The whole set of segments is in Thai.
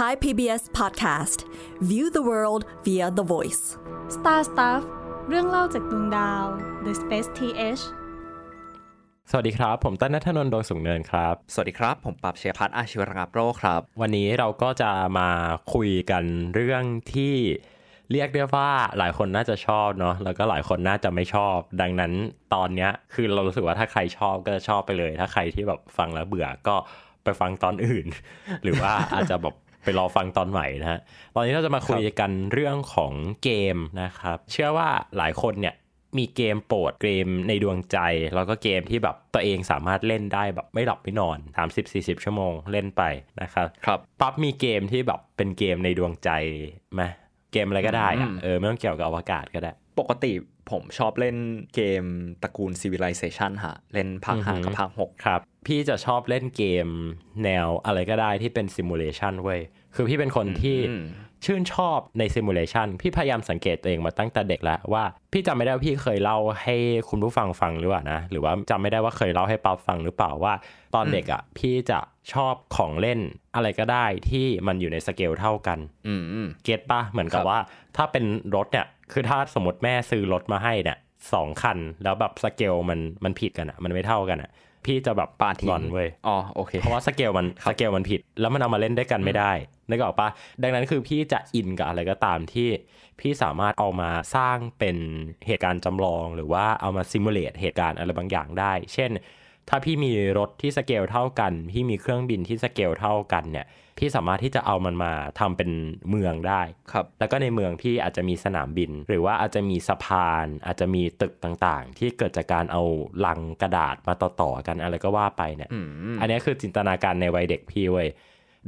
Thai PBS Podcast View the world via the voice Star Stuff เรื่องเล่าจากดวงดาว The Space TH สวัสดีครับ ผมต้นนัทนนท์ดวงสุงเนินครับ สวัสดีครับ ผมปรับเชียพัฒน์อาชีวระงับโรคครับ วันนี้เราก็จะมาคุยกันเรื่องที่เรียกได้ว่าหลายคนน่าจะชอบเนาะแล้วก็หลายคนน่าจะไม่ชอบ ดังนั้นตอนเนี้ยคือเรารู้สึกว่าถ้าใครชอบก็จะชอบไปเลย ถ้าใครที่แบบฟังแล้วเบื่อก็ไปฟังตอนอื่น หรือว่าอาจจะแบบ ไปรอฟังตอนใหม่นะฮะ ตอนนี้เราจะมาคุยกันเรื่องของเกมนะครับ เชื่อว่าหลายคนเนี่ยมีเกมโปรดเกมในดวงใจ แล้วก็เกมที่แบบตัวเองสามารถเล่นได้แบบไม่หลับไม่นอน 30-40 ชั่วโมงเล่นไปนะครับครับปั๊บมีเกมที่แบบเป็นเกมในดวงใจไหมเกมอะไรก็ได้อะอืมเออไม่ต้องเกี่ยวกับอวกาศก็ได้ ปกติ ผมชอบเล่นเกมตระกูล Civilization ฮะ เล่นภาคห้าอือหือกับภาคหกครับ พี่จะชอบเล่นเกมแนวอะไรก็ได้ที่เป็น simulation เว้ย คือพี่เป็นคนที่อืมชื่นชอบใน simulation พี่พยายามสังเกตตัวเองมาตั้งแต่เด็กแล้วว่า พี่จำไม่ได้ว่าพี่เคยเล่าให้คุณผู้ฟังฟังหรือเปล่านะ หรือว่าจำไม่ได้ว่าเคยเล่าให้ป๊าฟังหรือเปล่าว่า ตอนเด็กอะ พี่จะชอบของเล่นอะไรก็ได้ที่มันอยู่ในสเกลเท่ากันอืมอืม get ปะเหมือนกับครับว่า ถ้าเป็นรถเนี่ย คือถ้าสมมติแม่ซื้อรถมาให้เนี่ยสองคัน แล้วแบบสเกลมันมันผิดกันอะมันไม่เท่ากันอะพี่จะแบบปาทิ้งงอนเว้ยอ๋อโอเคเพราะว่าสเกลมันสเกลมันผิด แล้วมันเอามาเล่นด้วยกันไม่ได้นึกออกปะดังนั้นคือพี่จะอินกับอะไรก็ตามที่ พี่สามารถเอามาสร้างเป็นเหตุการณ์จำลอง หรือว่าเอามา simulate เหตุการณ์อะไรบางอย่างได้ เช่น ถ้าพี่มีรถที่สเกลเท่ากัน พี่มีเครื่องบินที่สเกลเท่ากันเนี่ย พี่สามารถที่จะเอามันมาทำเป็นเมืองได้ครับแล้วก็ในเมืองพี่อาจจะมีสนามบิน หรือว่าอาจจะมีสะพาน อาจจะมีตึกต่างๆ ที่เกิดจากการเอาลังกระดาษมาต่อๆกันอะไรก็ว่าไปเนี่ยอืมอันนี้คือจินตนาการในวัยเด็กพี่เว้ย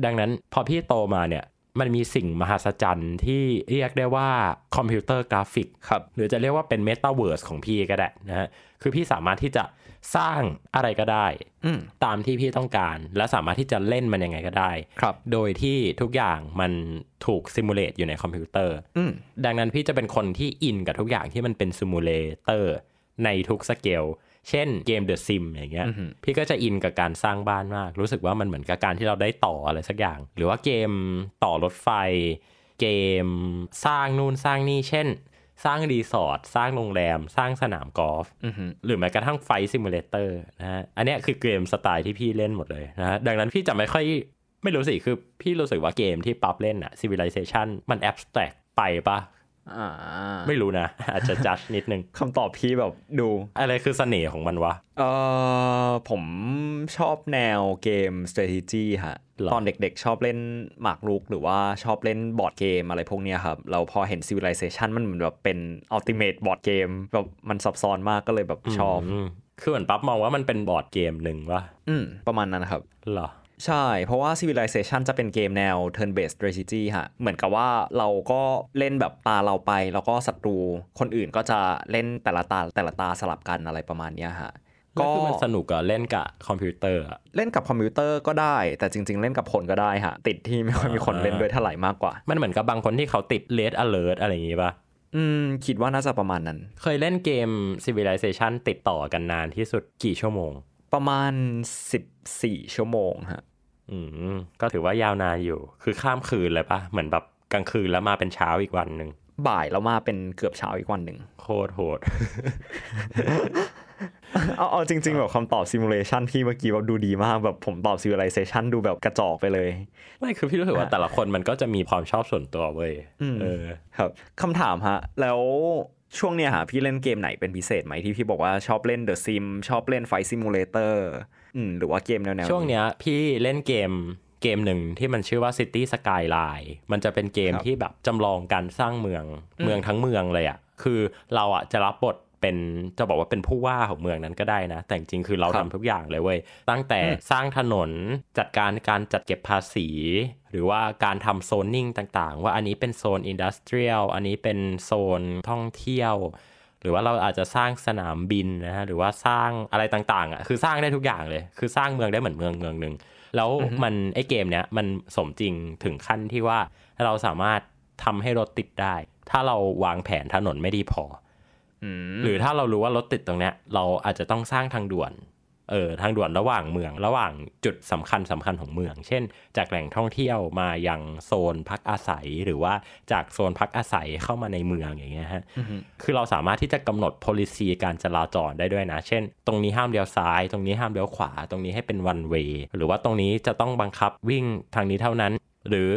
ดังนั้นพอพี่โตมาเนี่ยมันมีสิ่งมหัศจรรย์ที่เรียกได้ว่าคอมพิวเตอร์กราฟิกครับหรือจะเรียกว่าเป็นเมตาเวิร์สของพี่ก็ได้นะฮะคือพี่สามารถที่จะ สร้างอะไรก็ได้อืมตามที่พี่ต้องการ และสามารถที่จะเล่นมันยังไงก็ได้ครับ โดยที่ทุกอย่างมันถูก simulate อยู่ในคอมพิวเตอร์อืมดังนั้นพี่จะเป็นคนที่อินกับทุกอย่างที่มันเป็น simulator ในทุกสเกลเช่นเกม The Sim อย่างเงี้ยอือหือพี่ก็จะอินกับการสร้างบ้านมาก รู้สึกว่ามันเหมือนกับการที่เราได้ต่ออะไรสักอย่าง หรือว่าเกมต่อรถไฟ เกมสร้างนู่นสร้างนี่เช่น สร้างรีสอร์ทสร้างโรงแรม สร้างสนามกอล์ฟอือหือหรือแม้กระทั่ง flight simulator นะฮะอันเนี้ยคือเกมสไตล์ที่พี่เล่นหมดเลยนะฮะดังนั้นพี่จะไม่ค่อยไม่รู้สิ คือพี่รู้สึกว่าเกมที่ปั๊บเล่นอะ Civilization มัน abstract ไปปะอ่า ไม่รู้นะ อาจจะจัดนิดนึงคำตอบพี่แบบดู อะไรคือเสน่ห์ของมันวะ เออผมชอบแนวเกม strategy ฮะหรอตอนเด็กๆ ชอบเล่นหมากรุก หรือว่าชอบเล่นบอร์ดเกมอะไรพวกเนี้ยครับ เราพอเห็น civilization มันเหมือนแบบเป็น ultimate บอร์ดเกมแบบมันซับซ้อนมากก็เลยแบบชอบมคือเหมือนปั๊บมองว่ามันเป็นบอร์ดเกมหนึ่งวะอืมประมาณนั้นนะครับเหรอ ใช่ เพราะว่า Civilization จะเป็นเกมแนว turn based strategy ฮะ เหมือนกับว่าเราก็เล่นแบบตาเราไป แล้วก็ศัตรูคนอื่นก็จะเล่นแต่ละตาแต่ละตาสลับกันอะไรประมาณเนี้ยฮะก็ก็คือมันสนุกกับเล่นกับคอมพิวเตอร์อะเล่นกับคอมพิวเตอร์ก็ได้ แต่จริง ๆ เล่นกับคนก็ได้ฮะ ติดที่ไม่ค่อยมีคนเล่นด้วยเท่าไหร่มากกว่า มันเหมือนกับบางคนที่เขาติด Red Alert อะไรอย่างงี้ปะอืม คิดว่าน่าจะประมาณนั้น เคยเล่นเกม Civilization ติดต่อกันนานที่สุดกี่ชั่วโมง ประมาณ 14 ชั่วโมงฮะอืมก็ถือว่ายาวนานอยู่ คือข้ามคืนเลยปะเหมือนแบบกลางคืนแล้วมาเป็นเช้าอีกวันหนึ่งบ่ายแล้วมาเป็นเกือบเช้าอีกวันหนึ่งโคตรโหดเอาเอาจริง ๆ แบบคำตอบ simulation พี่เมื่อกี้แบบดูดีมากแบบผมตอบ civilization ดูแบบกระจอกไปเลย ไม่คือพี่รู้สึกว่าแต่ละคนมันก็จะมีความชอบส่วนตัวเว้ยอืมเออ ครับคำถามฮะ แล้ว ช่วงเนี้ยฮะพี่เล่นเกมไหนเป็นพิเศษไหมที่พี่บอกว่าชอบเล่น The Sim ชอบเล่น Fight Simulator อืมหรือว่าเกมแนวๆช่วงเนี้ยพี่เล่นเกมเกมหนึ่งที่มันชื่อว่า City Skyline มันจะเป็นเกมครับที่แบบจำลองการสร้างเมืองเมืองทั้งเมืองเลยอะ่ะคือเราอะจะรับบท เป็นจะบอกว่าเป็นผู้ว่าของเมืองนั้นก็ได้นะ แต่จริงๆคือเราครัทำบทุกอย่างเลยเว้ยตั้งแต่สร้างถนนจัดการการจัดเก็บภาษี หรือว่าการทำโซนนิ่งต่างๆ ว่าอันนี้เป็นโซน industrial อันนี้เป็นโซนท่องเที่ยว หรือว่าเราอาจจะสร้างสนามบินนะฮะหรือว่าสร้างอะไรต่างๆอะคือสร้างได้ทุกอย่างเลย คือสร้างเมืองได้เหมือนเมืองเมืองหนึ่งแล้วมันไอเกมเนี้ยมันสมจริงถึงขั้นที่ว่าเราสามารถทำให้รถติดได้ ถ้าเราวางแผนถนนไม่ดีพออืม หรือถ้าเรารู้ว่ารถติดตรงเนี้ย เราอาจจะต้องสร้างทางด่วน เออทางด่วนระหว่างเมือง ระหว่างจุดสำคัญสำคัญของเมือง เช่น จากแหล่งท่องเที่ยวมายังโซนพักอาศัย หรือว่าจากโซนพักอาศัยเข้ามาในเมืองอย่างเงี้ยฮะคือเราสามารถที่จะกำหนด policy การจราจรได้ด้วยนะ เช่น ตรงนี้ห้ามเลี้ยวซ้าย ตรงนี้ห้ามเลี้ยวขวา ตรงนี้ให้เป็น one way หรือว่าตรงนี้จะต้องบังคับวิ่งทางนี้เท่านั้น หรือ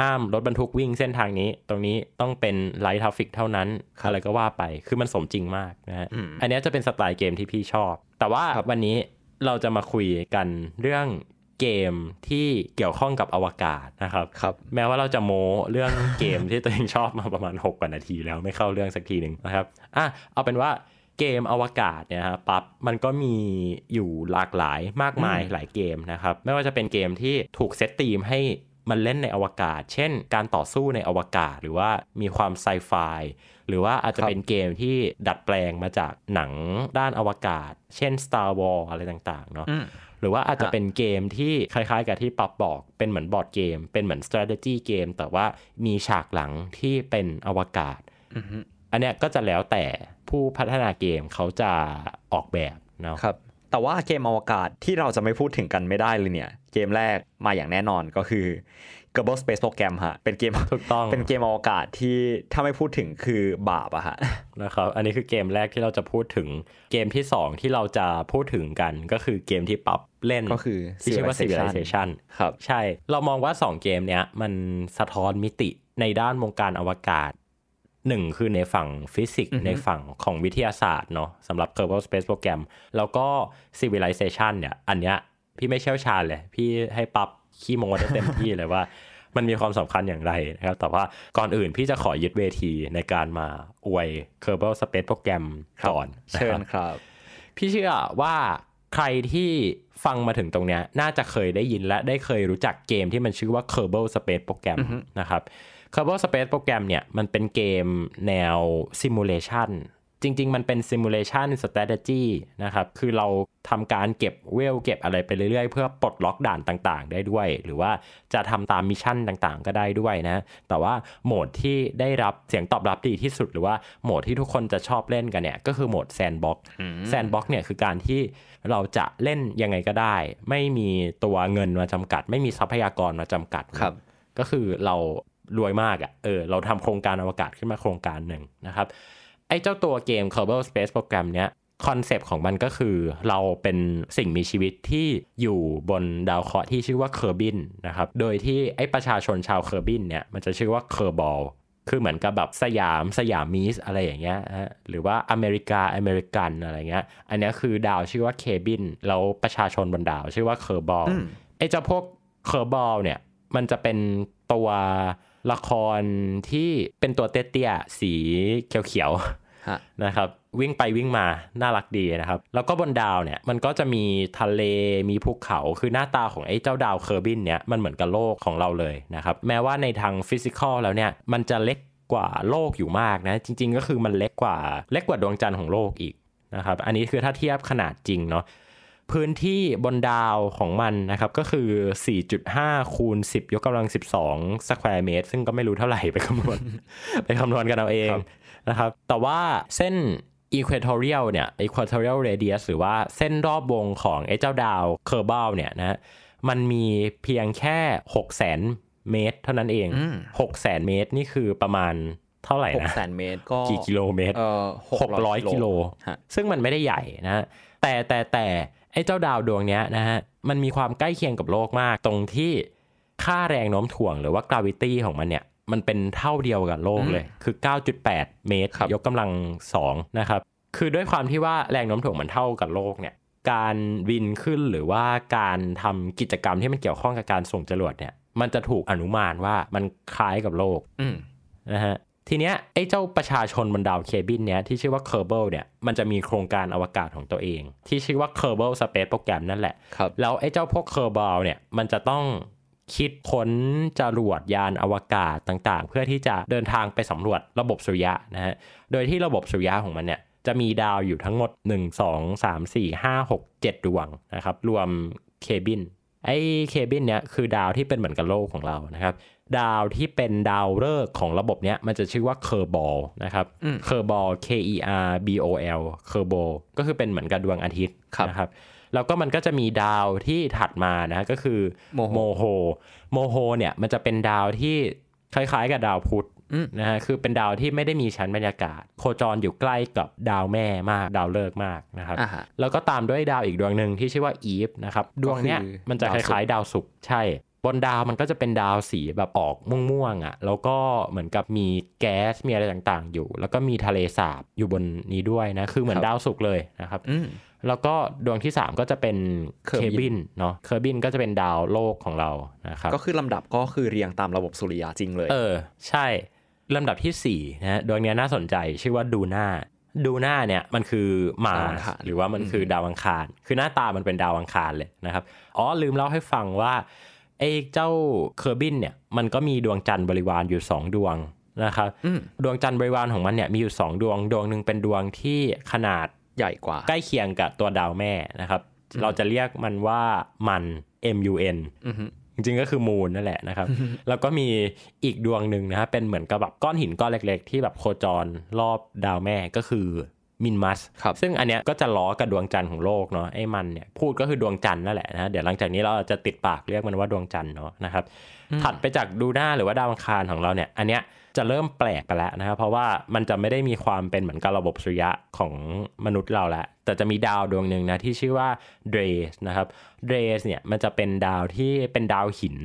ห้ามรถบรรทุกวิ่งเส้นทางนี้ ตรงนี้ต้องเป็น light traffic เท่านั้น อะไรก็ว่าไป คือมันสมจริงมากนะฮะ อันเนี้ยจะเป็นสไตล์เกมที่พี่ชอบ แต่ว่าวันนี้เราจะมาคุยกันเรื่องเกมที่เกี่ยวข้องกับอวกาศนะครับครับแม้ว่าเราจะโม้เรื่องเกมที่ตัวเองชอบมาประมาณ 6กว่านาทีแล้วไม่เข้าเรื่องสักทีหนึ่งนะครับอะเอาเป็นว่าเกมอวกาศเนี่ยฮะปั๊บมันก็มีอยู่หลากหลายมากมายหลายเกมนะครับ ไม่ว่าจะเป็นเกมที่ถูกเซตตีมให้ มันเล่นในอวกาศ เช่น การต่อสู้ในอวกาศ หรือว่ามีความไซไฟ หรือว่าอาจจะเป็นเกมที่ดัดแปลงมาจากหนังด้านอวกาศ เช่น Star Wars อะไรต่างๆ เนาะหรือว่าอาจจะเป็นเกมที่คล้ายๆ กับที่ปับบอก เป็นเหมือนบอร์ดเกม เป็นเหมือน strategy เกม แต่ว่ามีฉากหลังที่เป็นอวกาศ อันเนี้ยก็จะแล้วแต่ผู้พัฒนาเกมเขาจะออกแบบเนาะครับ แต่ว่าเกมอวกาศที่เราจะไม่พูดถึงกันไม่ได้เลยเนี่ย เกมแรกมาอย่างแน่นอนก็คือ Kerbal Space Program ฮะ เป็นเกมถูกต้องเป็นเกมอวกาศที่ถ้าไม่พูดถึงคือบาปอะฮะนะครับ อันนี้คือเกมแรกที่เราจะพูดถึงเกมที่ 2 ที่เราจะพูดถึงกันก็คือเกมที่ปรับเล่นก็คือที่ชื่อว่า Civilization ครับ ใช่เรามองว่า 2 เกมเนี้ยมันสะท้อนมิติในด้านวงการอวกาศหนึ่งคือในฝั่งฟิสิกส์ในฝั่งของวิทยาศาสตร์เนาะสำหรับ Kerbal Space Program แล้วก็ Civilization เนี่ย อันเนี้ย พี่ไม่เชี่ยวชาญเลย พี่ให้ปรับขี้โมได้เต็มที่เลยว่า มันมีความสำคัญอย่างไรนะครับ แต่ว่าก่อนอื่นพี่จะขอยึดเวทีในการมาอวย Kerbal Space Program ก่อนนะเชิคญรับครับ พี่เชื่อว่าใครที่ฟังมาถึงตรงเนี้ย น่าจะเคยได้ยินและได้เคยรู้จักเกมที่มันชื่อว่า Kerbal Space Program นะครับ Kerbal Space Program เนี่ยมันเป็นเกมแนว Simulation จริง ๆ มันเป็น Simulation Strategy นะครับ คือเราทำการเก็บเวลเก็บอะไรไปเรื่อยๆ เพื่อปลดล็อกด่านต่างๆ ได้ด้วย หรือว่าจะทำตาม mission ต่างๆ ก็ได้ด้วยนะ แต่ว่าโหมดที่ได้รับเสียงตอบรับดีที่สุด หรือว่าโหมดที่ทุกคนจะชอบเล่นกันเนี่ย ก็คือโหมด Sandbox Sandbox เนี่ยคือการที่เราจะเล่นยังไงก็ได้ ไม่มีตัวเงินมาจำกัด ไม่มีทรัพยากรมาจำกัดครับ ก็คือเรารวยมากอะ่ะเออเราทำโครงการอวกาศขึ้นมาโครงการหนึ่งนะครับ ไอ้เจ้าตัวเกม Kerbal Space Program เนี้ยคอนเซปต์ของมันก็คือเราเป็นสิ่งมีชีวิตที่อยู่บนดาวเคราะห์ที่ชื่อว่าเคอร์บินนะครับ โดยที่ไอ้ประชาชนชาวเคอร์บินเนี่ยมันจะชื่อว่าเคอร์บอลคือเหมือนกับแบบสยาม Siamese อะไรอย่างเงี้ยฮะหรือว่าอเมริกาอเมริกันอะไรเงี้ย อันเนี้ยคือดาวชื่อว่าเคอร์บินแล้วประชาชนบนดาวชื่อว่าเคอร์บอลไอ้เจ้าพวกเคอร์บอลเนี่ยมันจะเป็นตัว ละครที่เป็นตัวเตี้ยๆสีเขียวๆฮะนะครับวิ่งไปวิ่งมาน่ารักดีนะครับ แล้วก็บนดาวเนี่ยมันก็จะมีทะเลมีภูเขาคือหน้าตาของไอ้เจ้าดาวเคอร์บินเนี่ยมันเหมือนกับโลกของเราเลยนะครับแม้ว่าในทาง physical แล้วเนี่ยมันจะเล็กกว่าโลกอยู่มากนะ จริง ๆ ก็คือมันเล็กกว่าเล็กกว่าดวงจันทร์ของโลกอีกนะครับอันนี้คือถ้าเทียบขนาดจริงเนาะ พื้นที่บนดาวของมันนะครับ ก็คือ 4.5 คูณ 10 ยกกำลัง 12 สแควร์เมตร ซึ่งก็ไม่รู้เท่าไหร่ไปคำนวณ ไปคำนวณกันเอาเองนะครับ แต่ว่าเส้น equatorial เนี่ย equatorial radius หรือว่าเส้นรอบวงของไอ้เจ้าดาวเคอร์บ l เนี่ยนะมันมีเพียงแค่600,000 เมตร เท่านั้นเอง 600,000 เมตร นี่คือประมาณเท่าไหร่หกนะแสนเมตรก็กี่กิโลเมตรเอ่อหกร้อยกิโลฮะซึ่งมันไม่ได้ใหญ่นะฮะ แต่แต่แต่ไอ้เจ้าดาวดวงเนี้ยนะฮะมันมีความใกล้เคียงกับโลกมาก ตรงที่ค่าแรงโน้มถ่วงหรือว่า gravity ของมันเนี่ยมันเป็นเท่าเดียวกับโลกเลย คือ 9.8 เมตรครับยกกำลัง 2 นะครับ คือด้วยความที่ว่าแรงโน้มถ่วงมันเท่ากับโลกเนี่ย การบินขึ้นหรือว่าการทำกิจกรรมที่มันเกี่ยวข้องกับการส่งจรวดเนี่ย มันจะถูกอนุมานว่ามันคล้ายกับโลกอืมนะฮะ ทีเนี้ยไอ้เจ้าประชาชนบนดาวเคบินเนี้ยที่ชื่อว่า Kerbal เนี่ยมันจะมีโครงการอวกาศของตัวเอง ที่ชื่อว่า Kerbal Space Program นั่นแหละ ครับ แล้วไอ้เจ้าพวก Kerbal เนี่ยมันจะต้องคิดค้นจรวดยานอวกาศต่างๆ เพื่อที่จะเดินทางไปสำรวจระบบสุริยะนะฮะ โดยที่ระบบสุริยะของมันเนี่ยจะมีดาวอยู่ทั้งหมด 1 2 3 4 5 6 7 ดวงนะครับ รวมเคอร์บินไอ้เคอร์บินเนี่ยคือดาวที่เป็นเหมือนกับโลกของเรานะครับ ดาวที่เป็นดาวฤกษ์ของระบบเนี้ยมันจะชื่อว่าเคอร์บอลนะครับเคอร์บอล K E R B O L เคอร์บอลก็คือเป็นเหมือนกับดวงอาทิตย์ครับนะครับแล้วก็มันก็จะมีดาวที่ถัดมานะก็คือโมโฮโมโฮโมโฮเนี่ยมันจะเป็นดาวที่คล้ายๆ กับดาวพุธอืมนะฮะคือเป็นดาวที่ไม่ได้มีชั้นบรรยากาศ โคจรอยู่ใกล้กับดาวแม่มากดาวฤกษ์มากนะครับอ่าฮะแล้วก็ตามด้วยดาวอีกดวงหนึ่งที่ชื่อว่าอีฟนะครับดวงเนี้ยก็คือมันจะคดาวศุกร์ล้ายๆ ดาวศุกร์ใช่ บนดาวมันก็จะเป็นดาวสีแบบออกม่วงๆอะ แล้วก็เหมือนกับมีแก๊สมีอะไรต่างๆ อยู่ แล้วก็มีทะเลสาบอยู่บนนี้ด้วยนะ คือเหมือนดาวศุกร์เลยนะครับอืมแล้วก็ดวงที่ 3 ก็จะเป็นเค Kerbin บินเนาะเคบินก็จะเป็นดาวโลกของเรานะครับก็คือลำดับก็คือเรียงตามระบบสุริยะจริงเลย เออ ใช่ลำดับที่4นะฮะดวงเนี้ยน่าสนใจชื่อว่าดูน่าดูน่าเนี่ยมันคือมาดาวอังคารหรือว่ามันคือดาวอังคาร คือหน้าตามันเป็นดาวอังคารเลยนะครับ อ๋อลืมเล่าให้ฟังว่าไอ้เจ้าเคอร์บินเนี่ยมันก็มีดวงจันทร์บริวารอยู่ 2 ดวงนะครับอืมดวงจันทร์บริวารของมันเนี่ยมีอยู่ 2 ดวงดวงหนึ่งเป็นดวงที่ขนาดใหญ่กว่า ใกล้เคียงกับตัวดาวแม่นะครับ เราจะเรียกมันว่ามัน M U N อือฮึจริงๆก็คือมูนนั่นแหละนะครับ แล้วก็มีอีกดวงหนึ่งนะฮะเป็นเหมือนกับแบบก้อนหินก้อนเล็ก ๆ ที่แบบโคจรรอบดาวแม่ก็คือ มินมัสครับซึ่งอันเนี้ยก็จะล้อกับดวงจันทร์ของโลกเนาะไอ้มันเนี่ยพูดก็คือดวงจันทร์นั่นแหละนะเดี๋ยวหลังจากนี้เราจะติดปากเรียกมันว่าดวงจันทร์เนาะนะครับถัดไปจากดูหน้าหรือว่าดาวอังคารของเราเนี่ยอันเนี้ยจะเริ่มแปลกไปแล้วนะครับเพราะว่ามันจะไม่ได้มีความเป็นเหมือนกับระบบสุริยะของมนุษย์เราแล้วแต่จะมีดาวดวงหนึ่งนะที่ชื่อว่าDres นะครับ Dres เนี่ยมันจะเป็นดาวที่เป็นดาวหิน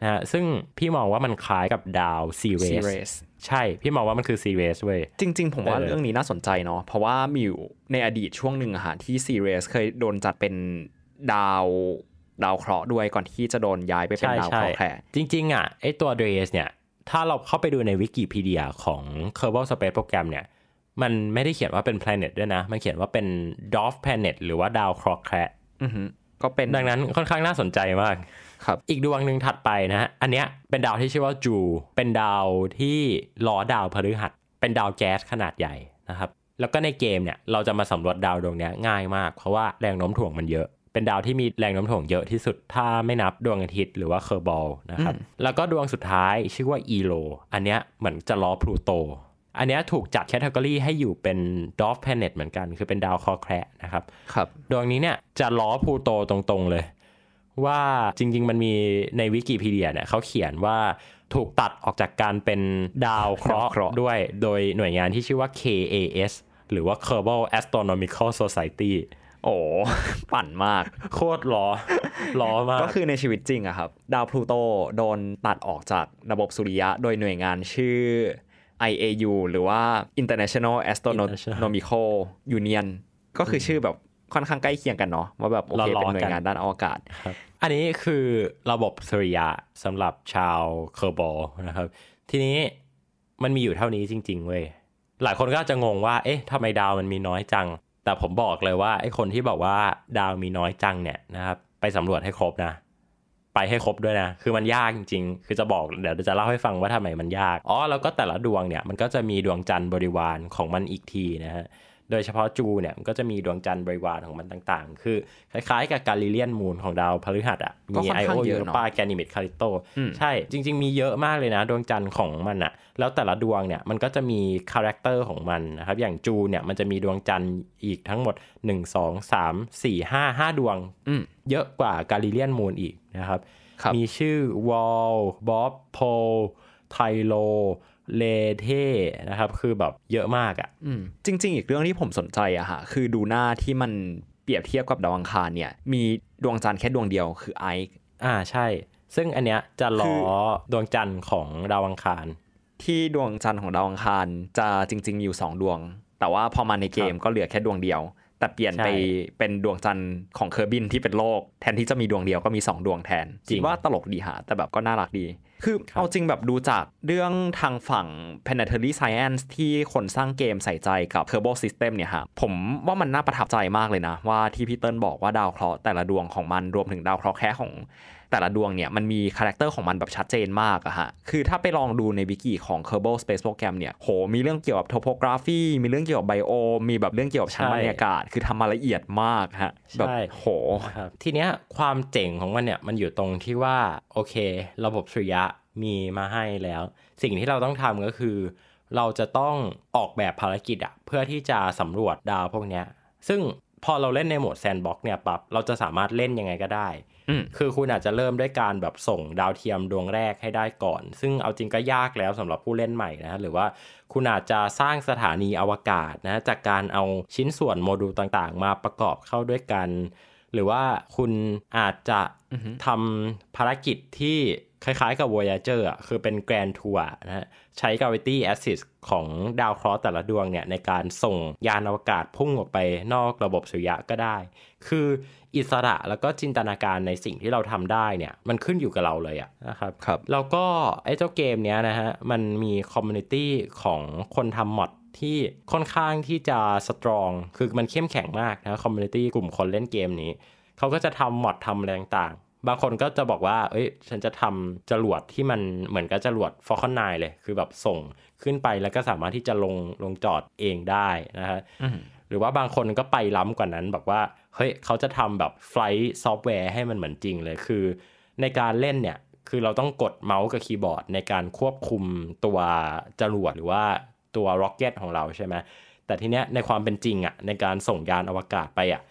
นะฮะซึ่งพี่มองว่ามันคล้ายกับดาวซีเรส ซีเรส ใช่ พี่มองว่ามันคือซีเรสเว้ย จริง ๆ ผมว่าเออเรื่องนี้น่าสนใจเนาะเพราะว่ามีอยู่ในอดีตช่วงหนึ่งอะฮะที่ซีเรสเคยโดนจัดเป็นดาวดาวเคราะห์ด้วยก่อนที่จะโดนย้ายไปเป็นใช่ดาวใช่เคราะห์แคระจริง ๆ อะไอตัว Dres เนี่ย ถ้าเราเข้าไปดูในวิกิพีเดียของ Kerbal Space Program เนี่ย มันไม่ได้เขียนว่าเป็น planet ด้วยนะ มันเขียนว่าเป็น Dwarf Planet หรือว่าดาวเคราะห์แคระอือฮึ ก็เป็นดังนั้นค่อนข้างน่าสนใจมากครับ อีกดวงหนึ่งถัดไปนะฮะอันเนี้ยเป็นดาวที่ชื่อว่าจู เป็นดาวที่ล้อดาวพฤหัส เป็นดาวแก๊สขนาดใหญ่นะครับแล้วก็ในเกมเนี่ยเราจะมาสำรวจดาวดวงเนี้ยง่ายมาก เพราะว่าแรงโน้มถ่วงมันเยอะ เป็นดาวที่มีแรงโน้มถ่วงเยอะที่สุดถ้าไม่นับดวงอาทิตย์หรือว่าเคอร์บอลนะครับแล้วก็ดวงสุดท้ายชื่อว่าอีโลอันเนี้ยเหมือนจะล้อพลูโต อันเนี้ยถูกจัด category ให้อยู่เป็น dwarf planet เหมือนกัน คือเป็นดาวเคราะห์แคระนะครับครับดวงนี้เนี่ยจะล้อพลูโตตรงๆเลย ว่าจริง ๆ มันมีในวิกิพีเดียเนี่ยเขาเขียนว่าถูกตัดออกจากการเป็นดาวเคราะห์ดาวเคราะห์ด้วย โดยหน่วยงานที่ชื่อว่า KAS หรือว่า Kerbal Astronomical Society โอ้ ปั่นมาก โคตรล้อล้อมาก ก็คือในชีวิตจริงอะครับ ดาวพลูโตโดนตัดออกจากระบบสุริยะ โดยหน่วยงานชื่อ IAU หรือว่า International Astronomical Union ก็คือชื่อแบบค่อนข้างใกล้เคียงกันเนาะว่าแบบโอเคล้อๆเป็นหน่วกัยนงานด้านอวกาศครับอันนี้คือระบบสุริยะสำหรับชาวเคอร์บอลนะครับ ทีนี้มันมีอยู่เท่านี้จริง ๆ เว้ย หลายคนก็อาจจะงงว่า เอ๊ะทำไมดาวมันมีน้อยจัง แต่ผมบอกเลยว่าไอ้คนที่บอกว่าดาวมีน้อยจังเนี่ยนะครับ ไปสำรวจให้ครบนะ ไปให้ครบด้วยนะ คือมันยากจริง ๆ คือจะบอกเดี๋ยวจะเล่าให้ฟังว่าทำไมมันยาก อ๋อ แล้วก็แต่ละดวงเนี่ยมันก็จะมีดวงจันทร์บริวารของมันอีกทีนะฮะ โดยเฉพาะจูเนี่ยมันก็จะมีดวงจันทร์บริวารของมันต่างๆ คือ คล้ายๆ กับ Galilean moon ของดาวพฤหัสอะก็มีค่อนข้างเยอะเนอะ ยูโรปาแกนิมีดคัลลิสโตอืมใช่ จริง ๆ มีเยอะมากเลยนะ ดวงจันทร์ของมันอะ แล้วแต่ละดวงเนี่ยมันก็จะมี character ของมันนะครับ อย่างจูเนี่ยมันจะมีดวงจันทร์อีกทั้งหมด 1 2 3 4 5 5 ดวงอืมเยอะกว่ากาลิเลียนมูนอีกนะครับครับมีชื่อวอลบ๊อบโพไทโล เลเทนะครับ คือแบบเยอะมากอะอืมจริง ๆ อีกเรื่องที่ผมสนใจอะฮะคือดูหน้าที่มันเปรียบเทียบกับดาวอังคารเนี่ย มีดวงจันทร์แค่ดวงเดียวคือไอซ์อ่าใช่ ซึ่งอันเนี้ยจะล้คืออดวงจันทร์ของดาวอังคาร ที่ดวงจันทร์ของดาวอังคารจะจริง ๆ อยู่ 2 ดวง แต่ว่าพอมาในเกมก็เหลือแค่ดวงเดียว แต่เปลี่ยนใช่ไปเป็นดวงจันทร์ของ Kerbin ที่เป็นโลก แทนที่จะมีดวงเดียวก็มี 2 ดวงแทนจริงคิดว่าตลกดีฮะแต่แบบก็น่ารักดี คือครับเอาจริงแบบดูจากเรื่องทางฝั่ง planetary science ที่คนสร้างเกมใส่ใจกับ Kerbal System เนี่ยฮะผมว่ามันน่าประทับใจมากเลยนะ ว่าที่พี่เติ้ลบอกว่าดาวเคราะห์แต่ละดวงของมันรวมถึงดาวเคราะห์แคระของ แต่ละดวงเนี่ยมันมี character ของมันแบบชัดเจนมากอะฮะ คือถ้าไปลองดูในวิกิของ Kerbal Space Program เนี่ย โห มีเรื่องเกี่ยวกับ topography มีเรื่องเกี่ยวกับ biome มีแบบเรื่องเกี่ยวกับชั้นใช่บรรยากาศ คือทำมาละเอียดมากฮะ แบบใช่โหนะครับทีเนี้ยความเจ๋งของมันเนี่ยมันอยู่ตรงที่ว่า โอเค ระบบสุริยะมีมาให้แล้ว สิ่งที่เราต้องทำก็คือ เราจะต้องออกแบบภารกิจอะเพื่อที่จะสำรวจดาวพวกเนี้ยซึ่ง พอเราเล่นในโหมด sandbox เนี่ยปั๊บเราจะสามารถเล่นยังไงก็ได้อืมคือคุณอาจจะเริ่มด้วยการแบบส่งดาวเทียมดวงแรกให้ได้ก่อน ซึ่งเอาจริงก็ยากแล้วสำหรับผู้เล่นใหม่นะ หรือว่าคุณอาจจะสร้างสถานีอวกาศนะ จากการเอาชิ้นส่วนโมดูลต่างๆ มาประกอบเข้าด้วยกัน หรือว่าคุณอาจจะทำภารกิจที่คล้ายๆกับ Voyager อะคือเป็น Grand Tour นะฮะใช้ Gravity Assist ของดาวเคราะห์แต่ละดวงเนี่ย ในการส่งยานอวกาศพุ่งออกไปนอกระบบสุริยะก็ได้ คืออิสระแล้วก็จินตนาการในสิ่งที่เราทำได้เนี่ย มันขึ้นอยู่กับเราเลยอะนะครับครับ แล้วก็ไอ้เจ้าเกมเนี้ยนะฮะ มันมี community ของคนทำ mod ที่ค่อนข้างที่จะ strong คือมันเข้มแข็งมากนะ community กลุ่มคนเล่นเกมนี้ เขาก็จะทำ mod ทำอะไรต่างๆบางคนก็จะบอกว่า เอ้ย ฉันจะทำจรวดที่มันเหมือนกับจรวด Falcon 9เลย คือแบบส่งขึ้นไปแล้วก็สามารถที่จะลงลงจอดเองได้นะฮะอืมหรือว่าบางคนก็ไปล้ำกว่านั้นแบบว่า เฮ้ย เขาจะทำแบบ flight software ให้มันเหมือนจริงเลย คือ ในการเล่นเนี่ย คือเราต้องกดเมาส์กับคีย์บอร์ด ในการควบคุมตัวจรวดหรือว่า ตัว rocket ของเราใช่ไหมแต่ทีเนี้ยในความเป็นจริงอะในการส่งยานอวกาศไปอะ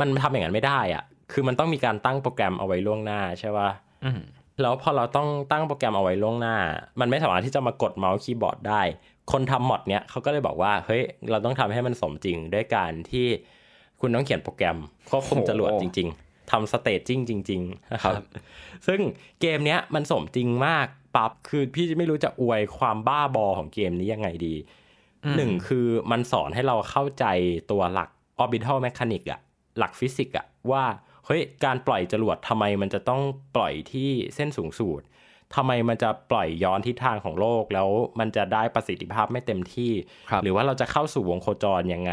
มันทำอย่างนั้นไม่ได้อะคือมันต้องมีการตั้งโปรแกรมเอาไว้ล่วงหน้าใช่ป่ะอืมแล้วพอเราต้องตั้งโปรแกรมเอาไว้ล่วงหน้า มันไม่สามารถที่จะมากดเมาส์คีย์บอร์ดได้ คนทำ mod เนี้ยเขาก็เลยบอกว่าเฮ้ยเราต้องทำให้มันสมจริงด้วยการที่คุณต้องเขียนโปรแกรมควบคุมจรวดโอ้จริง ๆทำ staging จริง ๆ นะครับครับ ซึ่งเกมเนี้ยมันสมจริงมาก ปั๊บคือพี่ไม่รู้จะอวยความบ้าบอของเกมนี้ยังไงดีหนึ่งคือมันสอนให้เราเข้าใจตัวหลัก orbital mechanic อะหลักฟิสิกส์อะว่าเฮ้ยการปล่อยจรวดทำไมมันจะต้องปล่อยที่เส้นศูนย์สูตร ทำไมมันจะปล่อยย้อนทิศทางของโลกแล้วมันจะได้ประสิทธิภาพไม่เต็มที่ครับหรือว่าเราจะเข้าสู่วงโคจรยังไง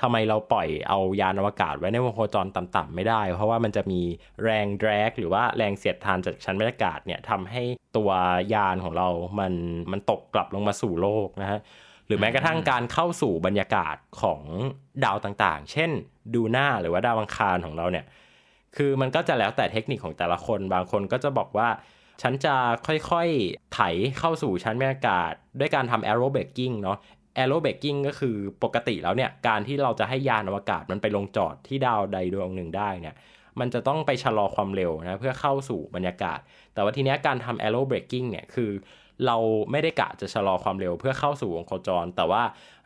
ทำไมเราปล่อยเอายานอวกาศไว้ในวงโคจรต่ำๆไม่ได้ เพราะว่ามันจะมีแรงแดรกหรือว่าแรงเสียดทานจากชั้นบรรยากาศเนี่ยทำให้ตัวยานของเรา มันมันตกกลับลงมาสู่โลกนะฮะหรือแม้กระทั่งการเข้าสู่บรรยากาศของดาวต่างๆ เช่นดูหน้าหรือว่าดาวอังคารของเราเนี่ย คือมันก็จะแล้วแต่เทคนิคของแต่ละคน บางคนก็จะบอกว่า ฉันจะค่อยๆ ไถเข้าสู่ชั้นบรรยากาศ ด้วยการทำ aero braking เนาะ aero braking ก็คือปกติแล้วเนี่ยการที่เราจะให้ยานอวกาศมันไปลงจอดที่ดาวใดดวงหนึ่งได้เนี่ยมันจะต้องไปชะลอความเร็วนะเพื่อเข้าสู่บรรยากาศ แต่ว่าทีเนี้ยการทำ aero braking เนี่ยคือเราไม่ได้กะจะชะลอความเร็วเพื่อเข้าสู่วงโคจร แต่ว่า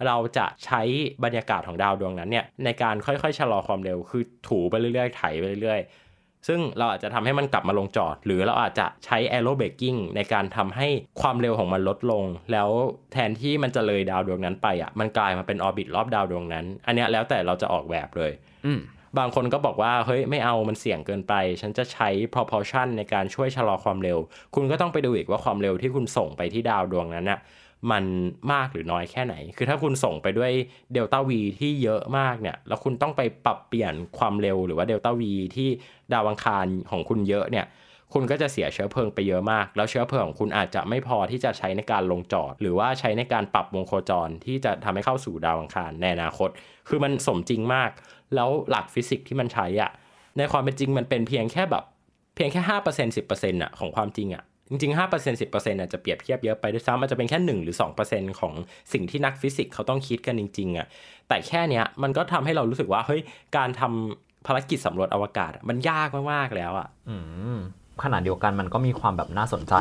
เราจะใช้บรรยากาศของดาวดวงนั้นเนี่ยในการค่อยๆ ชะลอความเร็วคือถูไปเรื่อยๆไถไปเรื่อยๆ ซึ่งเราอาจจะทำให้มันกลับมาลงจอด หรือเราอาจจะใช้ aero braking ในการทำให้ความเร็วของมันลดลง แล้วแทนที่มันจะเลยดาวดวงนั้นไปอะมันกลายมาเป็น orbit รอบดาวดวงนั้น อันเนี้ยแล้วแต่เราจะออกแบบเลย อืมบางคนก็บอกว่า เฮ้ย ไม่เอามันเสี่ยงเกินไป ฉันจะใช้ propulsion ในการช่วยชะลอความเร็ว คุณก็ต้องไปดูอีกว่าความเร็วที่คุณส่งไปที่ดาวดวงนั้นน่ะ มันมากหรือน้อยแค่ไหน คือถ้าคุณส่งไปด้วย delta-v ที่เยอะมากเนี่ย แล้วคุณต้องไปปรับเปลี่ยนความเร็วหรือว่า delta-v ที่ดาวอังคารของคุณเยอะเนี่ย คุณก็จะเสียเชื้อเพลิงไปเยอะมาก แล้วเชื้อเพลิงของคุณอาจจะไม่พอที่จะใช้ในการลงจอด หรือว่าใช้ในการปรับวงโคจรที่จะทำให้เข้าสู่ดาวอังคารในอนาคต คือมันสมจริงมาก แล้วหลักฟิสิกส์ที่มันใช้อะในความเป็นจริงมันเป็นเพียงแค่แบบเพียงแค่ห้าเปอร์เซ็นต์สิบเปอร์เซ็นต์อะของความจริงอะ จริงๆห้าเปอร์เซ็นต์สิบเปอร์เซ็นต์อาจจะเปรียบเทียบเยอะไปด้วยซ้ำมันจะเป็นแค่หนึ่งหรือสองเปอร์เซ็นต์ของสิ่งที่นักฟิสิกส์เขาต้องคิดกันจริงๆอะแต่แค่เนี้ยมันก็ทำให้เรารู้สึกว่าเฮ้ยการทำภารกิจสำรวจอวกาศ มันยากมากๆแล้วอะขนาดเดียวกันมันก็มีความแบบน่าสนใจ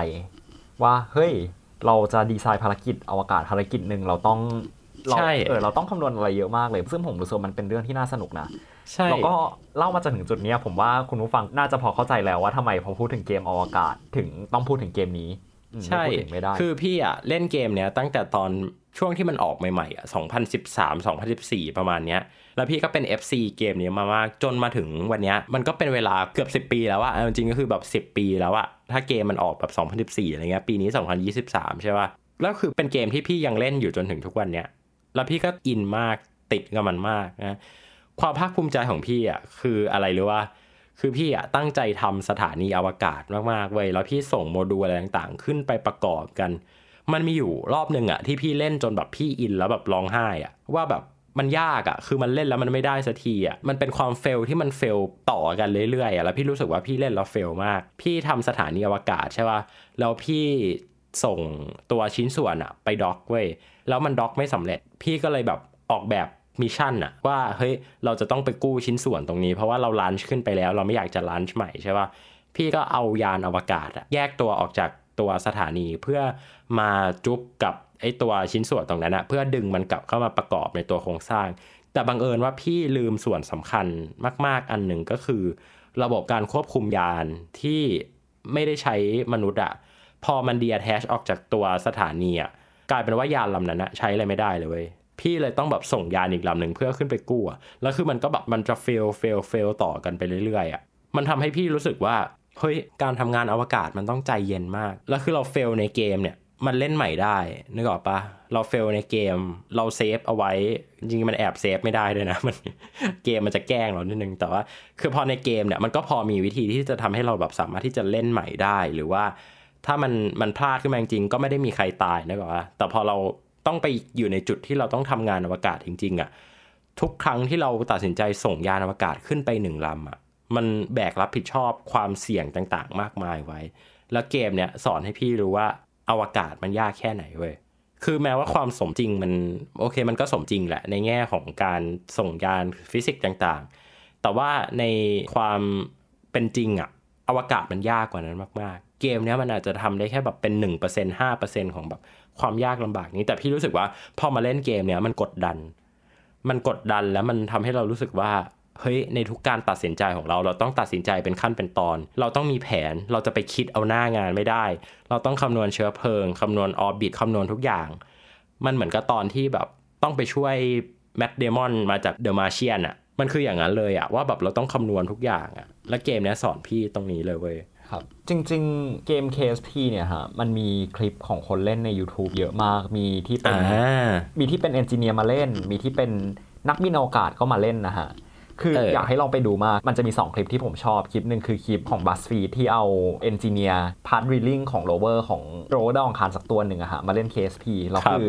ว่าเฮ้ยเราจะดีไซน์ภารกิจอวกาศภารกิจหนึ่งเราต้อง เราใช่เออเราต้องคำนวณอะไรเยอะมากเลย ซึ่งผมรู้สึกว่ามันเป็นเรื่องที่น่าสนุกนะใช่แล้วก็เล่ามาจนถึงจุดเนี้ยผมว่าคุณผู้ฟังน่าจะพอเข้าใจแล้วว่าทำไมพอพูดถึงเกมอวกาศถึงต้องพูดถึงเกมนี้อืมใช่ไม่พูดถึงไม่ได้คือพี่อะเล่นเกมเนี้ยตั้งแต่ตอนช่วงที่มันออกใหม่ๆอะ2013 2014 ประมาณเนี้ย แล้วพี่ก็เป็น FC เกมนี้มามากจนมาถึงวันเนี้ยมันก็เป็นเวลาเกือบ 10 ปีแล้วอะเอาจริงๆก็คือแบบ 10 ปีแล้วอะถ้าเกมมันออกแบบ 2014 อะไรเงี้ยปีนี้ 2023 ใช่ป่ะแล้วคือเป็นเกมที่พี่ยังเล่นอยู่จนถึงทุกวันเนี้ย แล้วพี่ก็อินมากติดกับมันมากนะความภาคภูมิใจของพี่อะคืออะไรหรือว่า คือพี่อะตั้งใจทำสถานีอวกาศมากๆเว้ยแล้วพี่ส่งโมดูลอะไรต่างๆ ขึ้นไปประกอบกัน มันมีอยู่รอบหนึ่งอะที่พี่เล่นจนแบบพี่ in แล้วแบบร้องไห้อะว่าแบบมันยากอะคือมันเล่นแล้วมันไม่ได้สักทีอะมันเป็นความ fail ที่มัน fail ต่อกันเรื่อยๆอะแล้วพี่รู้สึกว่าพี่เล่นแล้ว fail มาก พี่ทำสถานีอวกาศใช่ป่ะ แล้วพี่ ส่งตัวชิ้นส่วนอะไป dock เว้ยแล้วมัน dock ไม่สำเร็จ พี่ก็เลยแบบออกแบบ mission อะว่าเฮ้ยเราจะต้องไปกู้ชิ้นส่วนตรงนี้ เพราะว่าเรา launch ขึ้นไปแล้ว เราไม่อยากจะ launch ใหม่ใช่ป่ะพี่ก็เอายานอวกาศอะแยกตัวออกจากตัวสถานีเพื่อมาจุ๊บกับไอตัวชิ้นส่วนตรงนั้นอะเพื่อดึงมันกลับเข้ามาประกอบในตัวโครงสร้าง แต่บังเอิญว่าพี่ลืมส่วนสำคัญมาก ๆ อันหนึ่งก็คือ ระบบการควบคุมยานที่ไม่ได้ใช้มนุษย์อะ พอมันเดียแทชออกจากตัวสถานีอะกลายเป็นว่ายานลำนั้นอะใช้อะไรไม่ได้เลยเว้ยพี่เลยต้องแบบส่งยานอีกลำหนึ่งเพื่อขึ้นไปกู้อะแล้วคือมันก็แบบมันจะเฟลเฟลเฟลต่อกันไปเรื่อยๆอะมันทำให้พี่รู้สึกว่าเฮ้ยการทำงานอวกาศมันต้องใจเย็นมาก แล้วคือเรา fail ในเกมเนี่ยมันเล่นใหม่ได้นึกออกปะเรา fail ในเกมเรา save เอาไว้จริงๆมันแอบ save ไม่ได้ด้วยนะมันเกมมันจะแกล้งเรานิดนึงแต่ว่า คือพอในเกมเนี่ยมันก็พอมีวิธีที่จะทำให้เราแบบสามารถที่จะเล่นใหม่ได้หรือว่า ถ้ามันมันพลาดขึ้นมาจริงก็ไม่ได้มีใครตายนะกว่า แต่พอเราต้องไปอยู่ในจุดที่เราต้องทำงานอวกาศจริง ๆอะ่ะทุกครั้งที่เราตัดสินใจส่งยานอวกาศขึ้นไปหนึ่งลำอะมันแบกรับผิดชอบความเสี่ยงต่างๆ มากมายไว้ แล้วเกมเนี่ยสอนให้พี่รู้ว่าอวกาศมันยากแค่ไหนเว้ยคือแม้ว่าความสมจริงมันโอเคมันก็สมจริงแหละ ในแง่ของการส่งยานฟิสิกส์ต่างๆ แต่ว่าในความเป็นจริงอะอวกาศมันยากกว่านั้นมากๆ เกมเนี้ยมันอาจจะทำได้แค่แบบเป็น1% 5%ของแบบความยากลำบากนี้ แต่พี่รู้สึกว่าพอมาเล่นเกมเนี้ยมันกดดัน มันกดดันแล้วมันทำให้เรารู้สึกว่าเฮ้ยในทุกการตัดสินใจของเรา เราต้องตัดสินใจเป็นขั้นเป็นตอน เราต้องมีแผนเราจะไปคิดเอาหน้างานไม่ได้ เราต้องคำนวณเชื้อเพลิงคำนวณออร์บิทคำนวณทุกอย่าง มันเหมือนกับตอนที่แบบต้องไปช่วยแมดเดมอนมาจากเดอะมาเชียนอะมันคืออย่างนั้นเลยอะว่าแบบเราต้องคำนวณทุกอย่างอะและเกมนี้สอนพี่ตรงนี้เลยเว้ย ครับจริง ๆ เกม KSP เนี่ยฮะมันมีคลิปของคนเล่นใน YouTube เยอะมาก มีที่เป็นอ่ามีที่เป็น engineer มาเล่น มีที่เป็นนักบินอวกาศก็มาเล่นนะฮะ คือเออออยากให้ลองไปดูมาก มันจะมี 2 คลิปที่ผมชอบ คลิปหนึ่งคือคลิปของ BuzzFeed ที่เอา engineer พาร์ทรีลิงของ rover ของ rover ดาวอังคารสักตัวหนึ่งอะฮะมาเล่น KSP แล้วคือ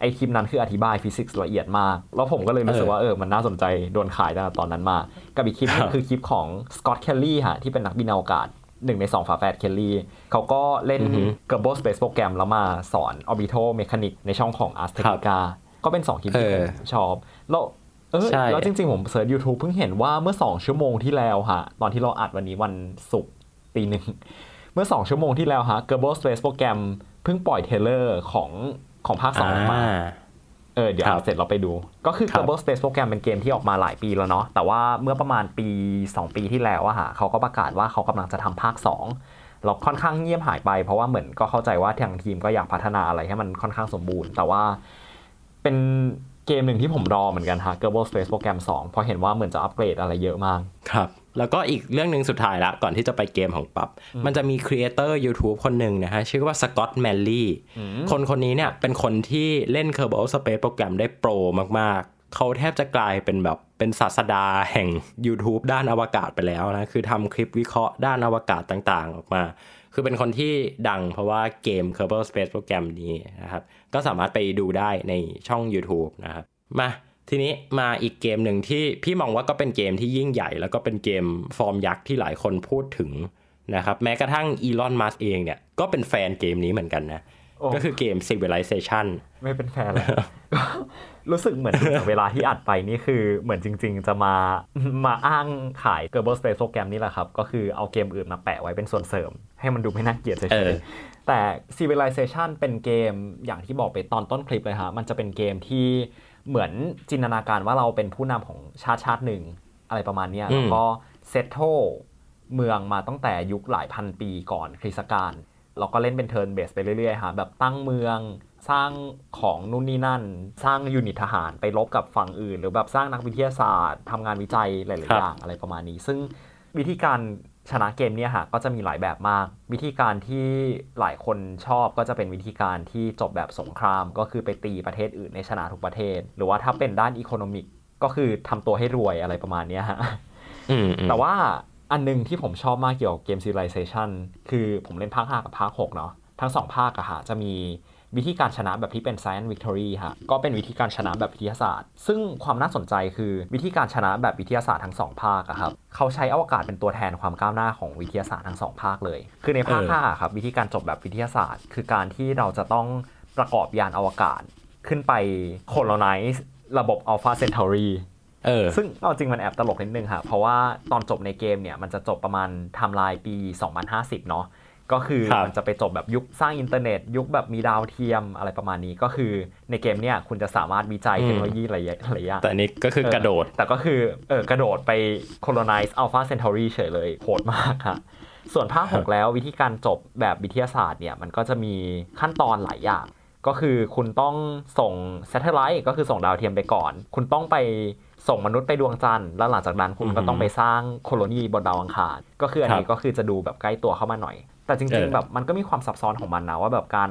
ไอคลิปนั้นคืออธิบายฟิสิกส์ละเอียดมาก แล้วผมก็เลยรู้สึกว่าเออ มันน่าสนใจโดนขายตั้งแต่ตอนนั้นมา กับอีกคลิปหนึงคือคลิปของสกอตเคลลี่ฮะที่เป็นนักบินอวกาศ หนึ่งในสองฝาแฝดเคลลี่เขาก็เล่นอือฮึ Kerbal Space Program แล้วมาสอน Orbital Mechanics ในช่องของ Ars Technica ก็เป็น2คลิปที่เออผมชอบแล้วเออใช่แล้วจริงๆ ผม search YouTube เพิ่งเห็นว่าเมื่อ 2 ชั่วโมงที่แล้วฮะ ตอนที่เราอัดวันนี้วันศุกร์ตีหนึ่ง เมื่อ 2 ชั่วโมงที่แล้วฮะ g e r b o Space Program เพิ่งปล่อยเทรลเลอร์ของของภาค2ออกมา เออเดี๋ยวครับอัดเสร็จเราไปดู ก็คือครับ Kerbal Space Program เป็นเกมที่ออกมาหลายปีแล้วเนาะแต่ว่าเมื่อประมาณปี 2 ปีที่แล้วอะฮะเขาก็ประกาศว่าเขากำลังจะทำภาค 2 เราค่อนข้างเงียบหายไป เพราะว่าเหมือนก็เข้าใจว่าทางทีมก็อยากพัฒนาอะไรให้มันค่อนข้างสมบูรณ์ แต่ว่าเป็นเกมหนึ่งที่ผมรอเหมือนกันฮะ Kerbal Space Program 2 เพราะเห็นว่าเหมือนจะอัปเกรดอะไรเยอะมากครับ แล้วก็อีกเรื่องหนึ่งสุดท้ายละก่อนที่จะไปเกมของปับ มันจะมีครีเอเตอร์ YouTube คนหนึ่งนะฮะ ชื่อว่าสกอตแมลลี่คนคนนี้เนี่ย เป็นคนที่เล่น Kerbal Space Program ได้โปรมาก ๆ เขาแทบจะกลายเป็นแบบเป็นศาสดาแห่ง YouTube ด้านอวกาศไปแล้วนะ คือทำคลิปวิเคราะห์ด้านอวกาศต่างๆ ออกมา คือเป็นคนที่ดังเพราะว่าเกม Kerbal Space Program นี้นะครับ ก็สามารถไปดูได้ในช่อง YouTube นะครับมา ทีนี้มาอีกเกมหนึ่งที่พี่มองว่าก็เป็นเกมที่ยิ่งใหญ่ แล้วก็เป็นเกมฟอร์มยักษ์ที่หลายคนพูดถึงนะครับแม้กระทั่งอีลอนมัสเองเนี่ยก็เป็นแฟนเกมนี้เหมือนกันนะโอ้ก็คือเกม Civilization ไม่เป็นแฟนเลยก็รู้สึกเหมือนเวลาที่อัดไปนี่คือเหมือนจริง ๆ จะมามาอ้างขาย Kerbal Space Program นี่แหละครับ ก็คือเอาเกมอื่นมาแปะไว้เป็นส่วนเสริม ให้มันดูไม่น่าเกลียดเฉเอยอๆแต่ Civilization เป็นเกมอย่างที่บอกไปตอนต้นคลิปเลยฮะมันจะเป็นเกมที่ เหมือนจินตนาการว่าเราเป็นผู้นำของชาติชาติหนึ่งอะไรประมาณเนี้ยอืมแล้วก็ settle เมืองมาตั้งแต่ยุคหลายพันปีก่อนคริสต์กาลเราก็เล่นเป็น turn-based ไปเรื่อยๆฮะแบบตั้งเมืองสร้างของนู่นนี่นั่น สร้าง unit ทหารไปรบกับฝั่งอื่น หรือแบบสร้างนักวิทยาศาสตร์ทำงานวิจัยหลายๆครับอย่างอะไรประมาณนี้ ซึ่งวิธีการ ชนะเกมเนี่ยฮะก็จะมีหลายแบบมาก วิธีการที่หลายคนชอบก็จะเป็นวิธีการที่จบแบบสงคราม ก็คือไปตีประเทศอื่นให้ชนะทุกประเทศ หรือว่าถ้าเป็นด้าน economicก็คือทำตัวให้รวยอะไรประมาณเนี้ยฮะอืมอืมแต่ว่าอันหนึงที่ผมชอบมากเกี่ยวกับเกม Civilization คือผมเล่นภาค 5 กับภาค 6 เนาะทั้งสองภาคอะฮะจะมี วิธีการชนะแบบที่เป็น Science Victory ฮะก็เป็นวิธีการชนะแบบวิทยาศาสตร์ ซึ่งความน่าสนใจคือวิธีการชนะแบบวิทยาศาสตร์ทั้งสองภาคอะครับเขาใช้อวกาศเป็นตัวแทนความก้าวหน้าของวิทยาศาสตร์ทั้งสองภาคเลย คือในภาคเออ5อะครับวิธีการจบแบบวิทยาศาสตร์ คือการที่เราจะต้องประกอบยานอวกาศขึ้นไป colonize ระบบ Alpha Centauri เออซึ่งเอาจริงมันแอบตลกนิดนึงค่ะ เพราะว่าตอนจบในเกมเนี่ย มันจะจบประมาณไทม์ไลน์ปี 2050 เนาะ ก็คือครับมันจะไปจบแบบยุคสร้างอินเทอร์เน็ต ยุคแบบมีดาวเทียมอะไรประมาณนี้ก็คือในเกมเนี่ยคุณจะสามารถวิจัยเทคโนโลยีหลายๆหลายอย่างแต่อันนี้ก็คือกระโดดเออแต่ก็คือเออกระโดดไป colonize Alpha Centauri เฉยเลยโหดมากค่ะส่วนภาค 6 แล้ววิธีการจบแบบวิทยาศาสตร์เนี่ยมันก็จะมีขั้นตอนหลายอย่าง ก็คือคุณต้องส่ง satellite ก็คือส่งดาวเทียมไปก่อน คุณต้องไปส่งมนุษย์ไปดวงจันทร์แล้วหลังจากนั้นคุณก็ต้องไปสร้างโคโลนีบนดาวอังคาร ก็คืออันนี้ครับก็คือจะดูแบบใกล้ตัวเข้ามาหน่อย แต่จเอริงอๆแบบมันก็มีความซับซ้อนของมันนะว่าแบบการ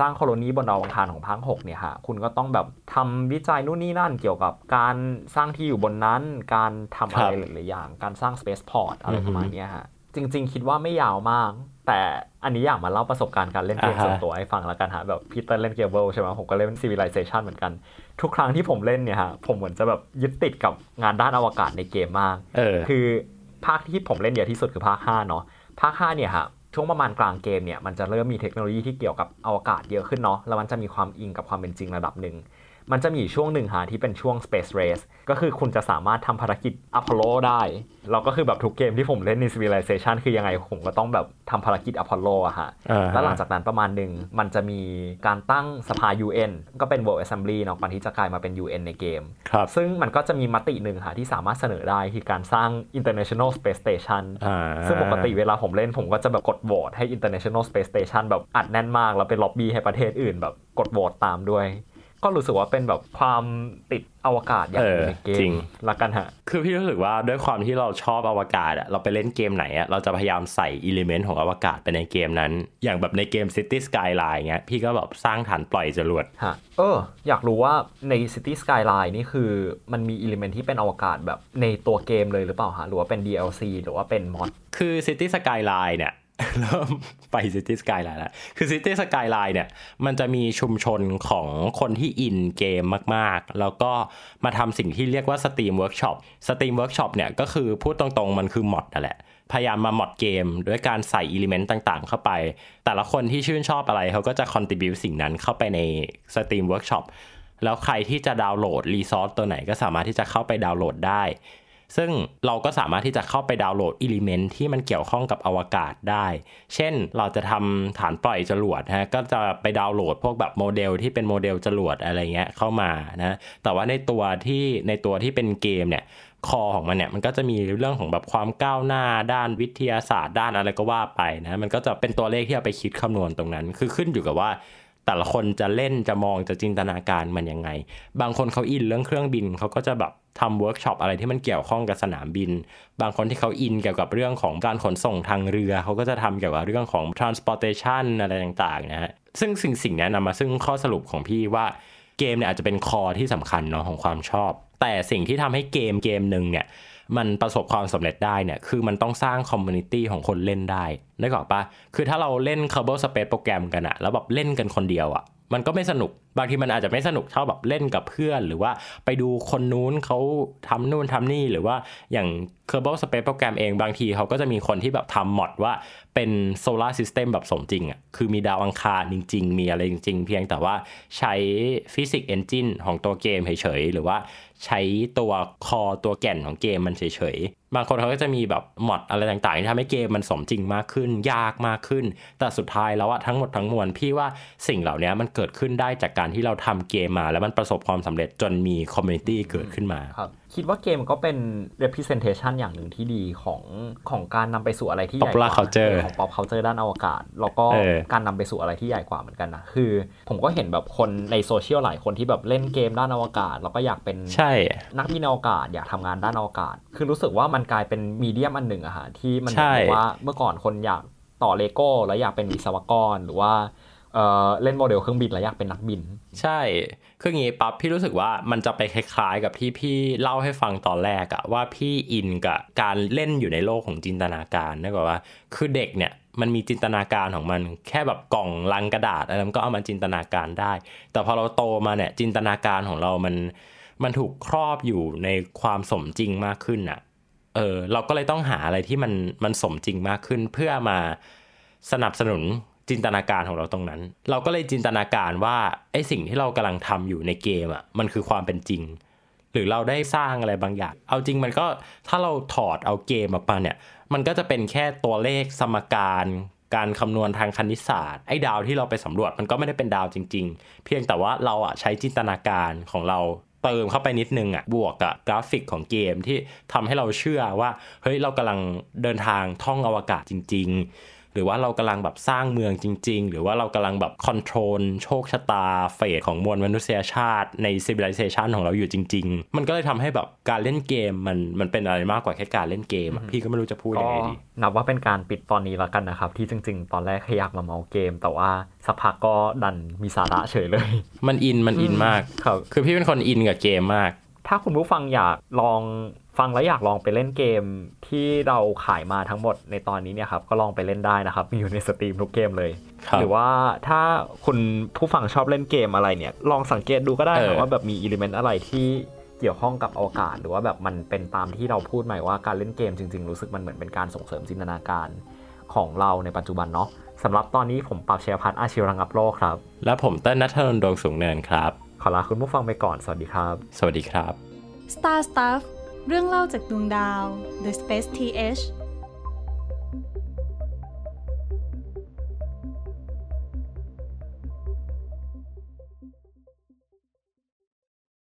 สร้างโคโลนีบนดาวอังคารของภาค6เนี่ยฮะคุณก็ต้องแบบทำวิจัยนู่นนี่นั่นเกี่ยวกับการสร้างที่อยู่บนนั้น การทำอะไรหลายๆอย่าง การสร้าง Space Port อะไรประมาณเนี้ยฮะจริง ๆ คิดว่าไม่ยาวมาก แต่อันนี้อยากมาเล่าประสบการณ์การเล่นเกมอ่าฮะส่วนตัวให้ฟังแล้วกันฮะแบบพีเตอร์เล่น Kerbal ใช่ไหมผมก็เล่น Civilization เหมือนกัน ทุกครั้งที่ผมเล่นเนี่ยฮะผมเหมือนจะแบบยึดติดกับงานด้านอวกาศในเกมมากเออคือภาคที่ผมเล่นเยอะที่สุดคือภาค5เนาะภาค5เนี่ยฮะ ช่วงประมาณกลางเกมเนี่ยมันจะเริ่มมีเทคโนโลยีที่เกี่ยวกับอวกาศเยอะขึ้นเนาะแล้วมันจะมีความอิงกับความเป็นจริงระดับหนึ่ง มันจะมีอยู่ช่วงหนึ่งฮะที่เป็นช่วง Space Race ก็คือคุณจะสามารถทำภารกิจอพอลโลได้ เราก็คือแบบทุกเกมที่ผมเล่นใน Civilization คือยังไงผมก็ต้องแบบทำภารกิจอพอลโลอะฮะอ่าฮะแล้วหลังจากนั้นประมาณหนึ่งมันจะมีการตั้งสภา UN ก็เป็น World Assembly เนาะก่อนที่จะกลายมาเป็น UN ในเกมครับซึ่งมันก็จะมีมติหนึ่งค่ะที่สามารถเสนอได้คือการสร้าง International Space Station อ่าซึ่งปกติเวลาผมเล่นผมก็จะแบบกดโหวตให้ International Space Station แบบอัดแน่นมากแล้วไปล็อบบี้ให้ประเทศอื่นแบบกดโหวตตามด้วย ก็รู้สึกว่าเป็นแบบความติดอวกาศอย่างหนึ่งในเกเออจริมงละกันฮะ คือพี่รู้สึกว่าด้วยความที่เราชอบอวกาศอะเราไปเล่นเกมไหนอะเราจะพยายามใส่ element ของอวกาศไปในเกมนั้น อย่างแบบในเกม City Skyline เงี้ยพี่ก็แบบสร้างฐานปล่อยจรวดฮะเออ อยากรู้ว่าใน City Skyline นี่คือมันมี element ที่เป็นอวกาศแบบในตัวเกมเลยหรือเปล่าฮะหรือว่าเป็น DLC หรือว่าเป็น mod คือ City Skyline เนี่ย เริ่มไป City Skyline แล้วคือ City Skyline เนี่ย มันจะมีชุมชนของคนที่อินเกมมากๆ แล้วก็มาทำสิ่งที่เรียกว่า Steam Workshop Steam Workshop เนี่ยก็คือพูดตรงๆ มันคือ mod นั่นแหละพยายามมา mod เกมด้วยการใส่ element ต่างๆ เข้าไป แต่ละคนที่ชื่นชอบอะไรเขาก็จะ contribute สิ่งนั้นเข้าไปใน Steam Workshop แล้วใครที่จะดาวน์โหลด resource ตัวไหนก็สามารถที่จะเข้าไปดาวน์โหลดได้ ซึ่งเราก็สามารถที่จะเข้าไปดาวน์โหลด element ที่มันเกี่ยวข้องกับอวกาศได้ เช่นเราจะทำฐานปล่อยจรวดฮะก็จะไปดาวน์โหลดพวกแบบโมเดลที่เป็นโมเดลจรวดอะไรเงี้ยเข้ามานะแต่ว่าในตัวที่ในตัวที่เป็นเกมเนี่ย core ของมันเนี่ยมันก็จะมีเรื่องของแบบความก้าวหน้าด้านวิทยาศาสตร์ด้านอะไรก็ว่าไปนะมันก็จะเป็นตัวเลขที่เอาไปคิดคำนวณตรงนั้น คือขึ้นอยู่กับว่า แต่ละคนจะเล่นจะมองจะจินตนาการมันยังไง บางคนเขาอินเรื่องเครื่องบินเขาก็จะแบบทำเวิร์กช็อปอะไรที่มันเกี่ยวข้องกับสนามบิน บางคนที่เขาอินเกี่ยวกับเรื่องของการขนส่งทางเรือ เขาก็จะทำเกี่ยวกับเรื่องของ transportation อะไรต่างๆนะฮะ ซึ่งสิ่งสิ่งนี้นำมาซึ่งข้อสรุปของพี่ว่าเกมเนี่ยอาจจะเป็น core ที่สำคัญเนาะของความชอบ แต่สิ่งที่ทำให้เกมเกมหนึ่งเนี่ย มันประสบความสำเร็จได้เนี่ยคือมันต้องสร้าง community ของคนเล่นได้นึกออกปะคือถ้าเราเล่น Kerbal Space Program กันอะแล้วแบบเล่นกันคนเดียวอะมันก็ไม่สนุก บางทีมันอาจจะไม่สนุกเท่าแบบเล่นกับเพื่อน หรือว่าไปดูคนนู้นเขาทำนู่นทำนี่หรือว่าอย่าง Kerbal Space Program เองบางทีเขาก็จะมีคนที่แบบทำ mod ว่าเป็น solar system แบบสมจริงอะคือมีดาวอังคารจริง ๆ มีอะไรจริง ๆ เพียงแต่ว่าใช้ physics engine ของตัวเกมเฉยๆ หรือว่าใช้ตัว core ตัวแก่นของเกมมันเฉยๆ บางคนเขาก็จะมีแบบ mod อะไรต่างๆที่ทำให้เกมมันสมจริงมากขึ้น ยากมากขึ้น แต่สุดท้ายแล้วอะทั้งหมดทั้งมวลพี่ว่าสิ่งเหล่านี้มันเกิดขึ้นได้จากการที่เราทำเกมมา แล้วมันประสบความสำเร็จจนมี community เกิดขึ้นมาครับคิดว่าเกมก็เป็น representation อย่างหนึ่งที่ดีของของการนำไปสู่อะไรที่ใหญ่กว่า popular culture ของ pop culture ด้านอวกาศ แล้วก็เออการนำไปสู่อะไรที่ใหญ่กว่าเหมือนกันนะคือ ผมก็เห็นแบบคนในโซเชียลหลายคนที่แบบเล่นเกมด้านอวกาศ แล้วก็อยากเป็นใช่นักบินอวกาศอยากทำงานด้านอวกาศ คือรู้สึกว่ามันกลายเป็น medium อันหนึ่งอะฮะที่มันเหมือนกับว่าเมื่อก่อนคนอยากต่อเลโก้แล้วอยากเป็นวิศวกรหรือว่า เอ่อเล่นโมเดลเครื่องบินแล้วอยากเป็นนักบิน ใช่คืออย่างงี้ปั๊บพี่รู้สึกว่ามันจะไปคล้ายๆ กับที่พี่เล่าให้ฟังตอนแรกอะว่าพี่อินกับการเล่นอยู่ในโลกของจินตนาการนึกออกว่า คือเด็กเนี่ยมันมีจินตนาการของมันแค่แบบกล่องลังกระดาษอะไรมันก็เอามาจินตนาการได้ แต่พอเราโตมาเนี่ยจินตนาการของเรามันมันถูกครอบอยู่ในความสมจริงมากขึ้นอะเออเราก็เลยต้องหาอะไรที่มันมันสมจริงมากขึ้นเพื่อมาสนับสนุน จินตนาการของเราตรงนั้น เราก็เลยจินตนาการว่าไอ้สิ่งที่เรากำลังทำอยู่ในเกมอะมันคือความเป็นจริง หรือเราได้สร้างอะไรบางอย่าง เอาจริงมันก็ถ้าเราถอดเอาเกมออกมาเนี่ย มันก็จะเป็นแค่ตัวเลขสมการการคำนวณทางคณิตศาสตร์ไอ้ดาวที่เราไปสำรวจมันก็ไม่ได้เป็นดาวจริง ๆ เพียงแต่ว่าเราอะใช้จินตนาการของเราเติมเข้าไปนิดนึงอะบวกกับกราฟิกของเกมที่ทำให้เราเชื่อว่าเฮ้ยเรากำลังเดินทางท่องอวกาศจริงๆ หรือว่าเรากำลังแบบสร้างเมืองจริง ๆ หรือว่าเรากำลังแบบ control โชคชะตา fate ของมวลมนุษยชาติใน civilization ของเราอยู่จริง ๆ มันก็เลยทำให้แบบการเล่นเกมมันมันเป็นอะไรมากกว่าแค่การเล่นเกมอะพี่ก็ไม่รู้จะพูดยัก็งไงดีนับว่าเป็นการปิดตอนนี้แล้วกันนะครับ ที่จริง ๆ ตอนแรกแค่อยากมาเมาเกม แต่ว่าสักพักก็ดันมีสาระเฉยเลย มันอินมันอินมากครับคือพี่เป็นคนอินกับเกมมาก ถ้าคุณผู้ฟังอยากลอง ฟังแล้วอยากลองไปเล่นเกมที่เราขายมาทั้งหมดในตอนนี้เนี่ยครับก็ลองไปเล่นได้นะครับ มีอยู่ในสตรีมทุกเกมเลยครับหรือว่าถ้าคุณผู้ฟังชอบเล่นเกมอะไรเนี่ย ลองสังเกตดูก็ได้เอนะอว่าแบบมีอิเลเมนต์อะไรที่เกี่ยวข้องกับอวกาศ หรือว่าแบบมันเป็นตามที่เราพูดใหม่ว่าการเล่นเกมจริงๆ รู้สึกมันเหมือนเป็นการส่งเสริมจินตนาการของเราในปัจจุบันเนาะสำหรับตอนนี้ผมปรับเชียร์พัฒน์อาชีวรังับโลกครับ และผมเต้นนัทธนนท์ดวงสูงเนินครับ ขอลาคุณผู้ฟังไปก่อนสวัสดีครับ สวัสดีครับ Star Stuff เรื่องเล่าจากดวงดาว The Space TH